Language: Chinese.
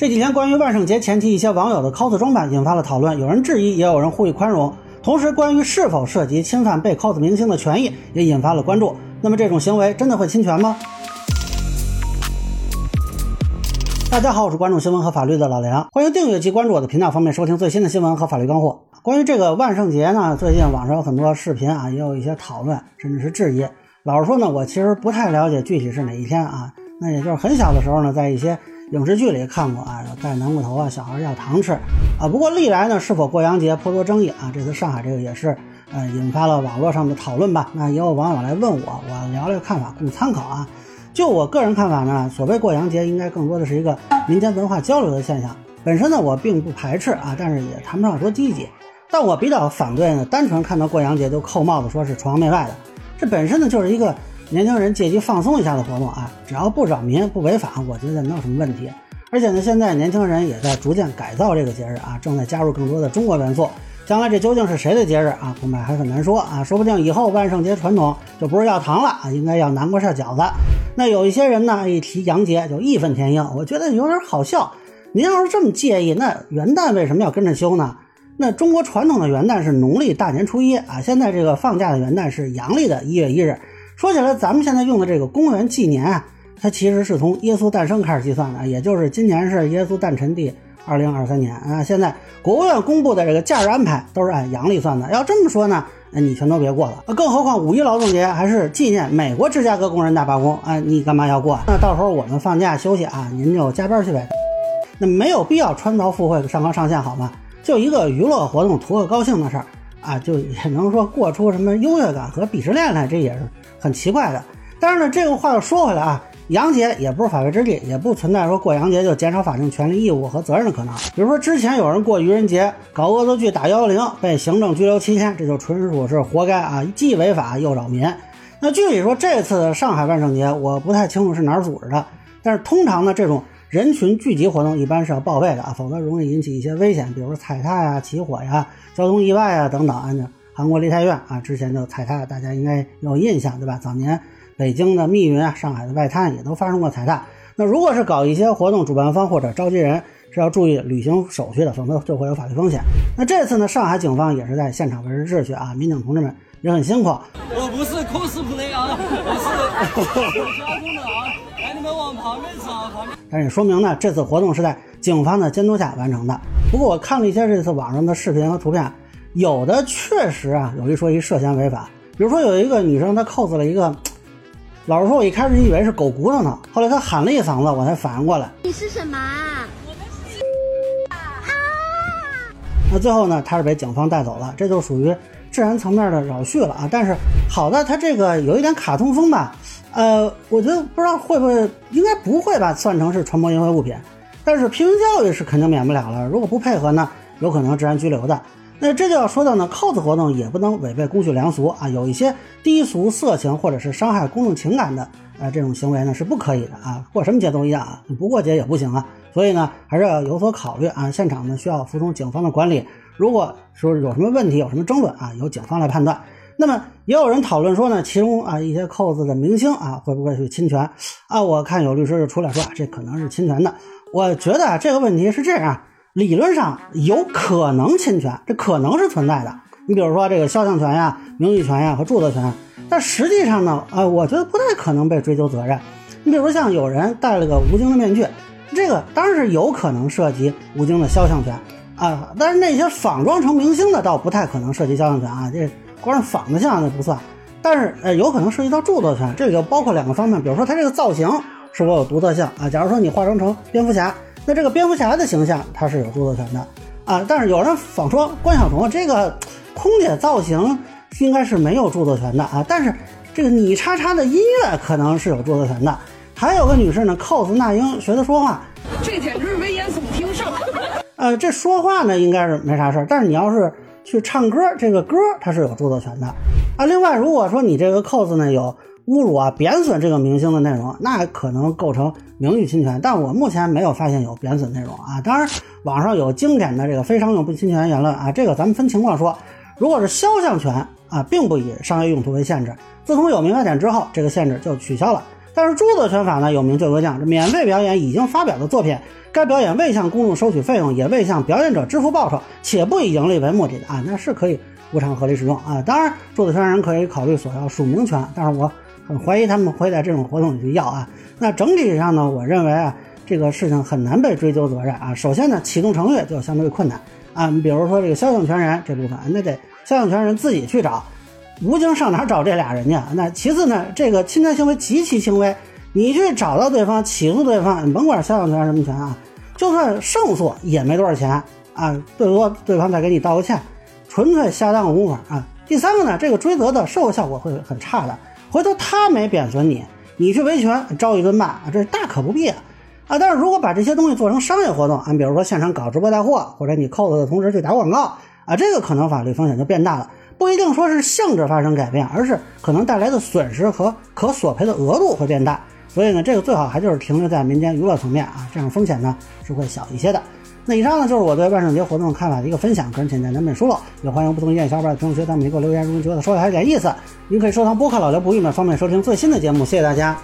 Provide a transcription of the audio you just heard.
这几天关于万圣节前期一些网友的 cos 装扮引发了讨论，有人质疑，也有人呼吁宽容。同时，关于是否涉及侵犯被 cos 明星的权益，也引发了关注。那么，这种行为真的会侵权吗？大家好，我是关注新闻和法律的老梁，欢迎订阅及关注我的频道，方便收听最新的新闻和法律干货。关于这个万圣节呢，最近网上有很多视频啊，也有一些讨论，甚至是质疑。老实说呢，我其实不太了解具体是哪一天啊。那也就是很小的时候呢，在一些影视剧里看过啊，戴南瓜头啊，小孩要糖吃啊。不过历来呢，是否过洋节颇多争议啊。这次上海这个也是，呃，引发了网络上的讨论吧。那也有网友来问我，我聊聊看法供参考啊。就我个人看法呢，所谓过洋节，应该更多的是一个民间文化交流的现象。本身呢，我并不排斥啊，但是也谈不上多积极。但我比较反对呢，单纯看到过洋节就扣帽子说是崇洋媚外的。这本身呢，就是一个。年轻人借机放松一下的活动啊，只要不扰民、不违法，我觉得没有什么问题。而且呢，现在年轻人也在逐渐改造这个节日啊，正在加入更多的中国元素。将来这究竟是谁的节日啊？恐怕还很难说啊。说不定以后万圣节传统就不是要糖了啊，应该要南瓜馅饺子。那有一些人呢，一提洋节就义愤填膺，我觉得有点好笑。您要是这么介意，那元旦为什么要跟着休呢？那中国传统的元旦是农历大年初一啊，现在这个放假的元旦是阳历的一月一日。说起来，咱们现在用的这个公元纪年啊，它其实是从耶稣诞生开始计算的，也就是今年是耶稣诞辰第二零二三年啊。现在国务院公布的这个假日安排都是按阳历算的。要这么说呢，你全都别过了。更何况五一劳动节还是纪念美国芝加哥工人大罢工啊，你干嘛要过？那到时候我们放假休息啊，您就加班去呗。那没有必要穿凿附会、上纲上线好吗？就一个娱乐活动，图个高兴的事儿啊，就也能说过出什么优越感和鄙视链来，这也是。很奇怪的，但是呢，这个话又说回来啊，洋节也不是法外之地，也不存在说过洋节就减少法定权利义务和责任的可能。比如说之前有人过愚人节搞恶作剧打幺幺零，被行政拘留七天，这就纯属是活该啊，既违法又扰民。那具体说这次上海万圣节，我不太清楚是哪儿组织的，但是通常呢，这种人群聚集活动一般是要报备的啊，否则容易引起一些危险，比如说踩踏呀、起火呀、交通意外啊等等。按照韩国梨泰院啊，之前就踩踏，大家应该有印象，对吧？早年北京的密云啊，上海的外滩也都发生过踩踏。那如果是搞一些活动，主办方或者召集人是要注意履行手续的，否则就会有法律风险。那这次呢，上海警方也是在现场维持秩序啊，民警同志们也很辛苦。我不是 cosplay 啊，我是有交通的啊，但是说明呢，这次活动是在警方的监督下完成的。不过我看了一些这次网上的视频和图片。有的确实啊，有一说一，涉嫌违法。比如说有一个女生，她 cos 了一个，老实说，我一开始以为是狗骨头呢，后来她喊了一嗓子，我才反应过来。你是什么？我是啊。那最后呢，她是被警方带走了，这就属于治安层面的扰序了啊。但是好在她这个有一点卡通风吧，呃，我觉得不知道会不会，应该不会吧，算成是传播淫秽物品。但是批评教育是肯定免不了了，如果不配合呢，有可能治安拘留的。那这就要说到呢扣子活动也不能违背公序良俗啊，有一些低俗、色情或者是伤害公众情感的呃这种行为呢是不可以的啊，过什么节都一样啊，不过节也不行啊，所以呢还是要有所考虑啊，现场呢需要服从警方的管理，如果说有什么问题、有什么争论啊，由警方来判断。那么也有人讨论说呢，其中啊一些扣子的明星啊会不会去侵权啊？我看有律师就出来说啊，这可能是侵权的。我觉得啊这个问题是这样。理论上有可能侵权，这可能是存在的。你比如说这个肖像权呀、名誉权呀和著作权，但实际上呢，呃，我觉得不太可能被追究责任。你比如像有人戴了个吴京的面具，这个当然是有可能涉及吴京的肖像权啊。但是那些仿装成明星的倒不太可能涉及肖像权啊，这光是仿的像那不算。但是呃，有可能涉及到著作权，这个包括两个方面，比如说它这个造型是否有独特性啊。假如说你化妆成蝙蝠侠。那这个蝙蝠侠的形象，它是有著作权的啊，但是有人仿说关晓彤这个空姐造型应该是没有著作权的啊，但是这个你叉叉的音乐可能是有著作权的。还有个女士呢，cos 那英学她说话，这简直是危言耸听上。呃，这说话呢应该是没啥事儿，但是你要是去唱歌，这个歌它是有著作权的啊。另外，如果说你这个 cos 呢有。侮辱啊、贬损这个明星的内容，那可能构成名誉侵权，但我目前没有发现有贬损内容啊。当然，网上有经典的这个非商用不侵权言论啊，这个咱们分情况说。如果是肖像权啊，并不以商业用途为限制，自从有明白点之后，这个限制就取消了。但是著作权法呢有明确规定，免费表演已经发表的作品，该表演未向公众收取费用，也未向表演者支付报酬，且不以盈利为目的的啊，那是可以无偿合理使用啊。当然，著作权人可以考虑索要署名权，但是我很怀疑他们会在这种活动里去要啊。那整体上呢，我认为啊，这个事情很难被追究责任啊。首先呢，启动程序就相对困难啊。你比如说这个肖像权人这部分，那得肖像权人自己去找。吴京上哪找这俩人去？那其次呢，这个侵权行为极其轻微，你去找到对方起诉对方，甭管肖像权什么权啊，就算胜诉也没多少钱啊，最多对方再给你道个歉，纯粹瞎耽误功夫啊。第三个呢，这个追责的社会效果会很差的，回头他没贬损你，你去维权招一顿骂，这大可不必啊。啊，但是如果把这些东西做成商业活动，啊，比如说现场搞直播带货，或者你扣子的同时去打广告啊，这个可能法律风险就变大了。不一定说是性质发生改变，而是可能带来的损失和可索赔的额度会变大。所以呢，这个最好还就是停留在民间娱乐层面啊，这样风险呢是会小一些的。那以上呢就是我对万圣节活动看法的一个分享，个人浅见难免疏漏，也欢迎不同意见小伙伴在评论区弹幕里给我留言。如果觉得说的还有点意思，您可以收藏播客老刘不郁闷，方便收听最新的节目。谢谢大家。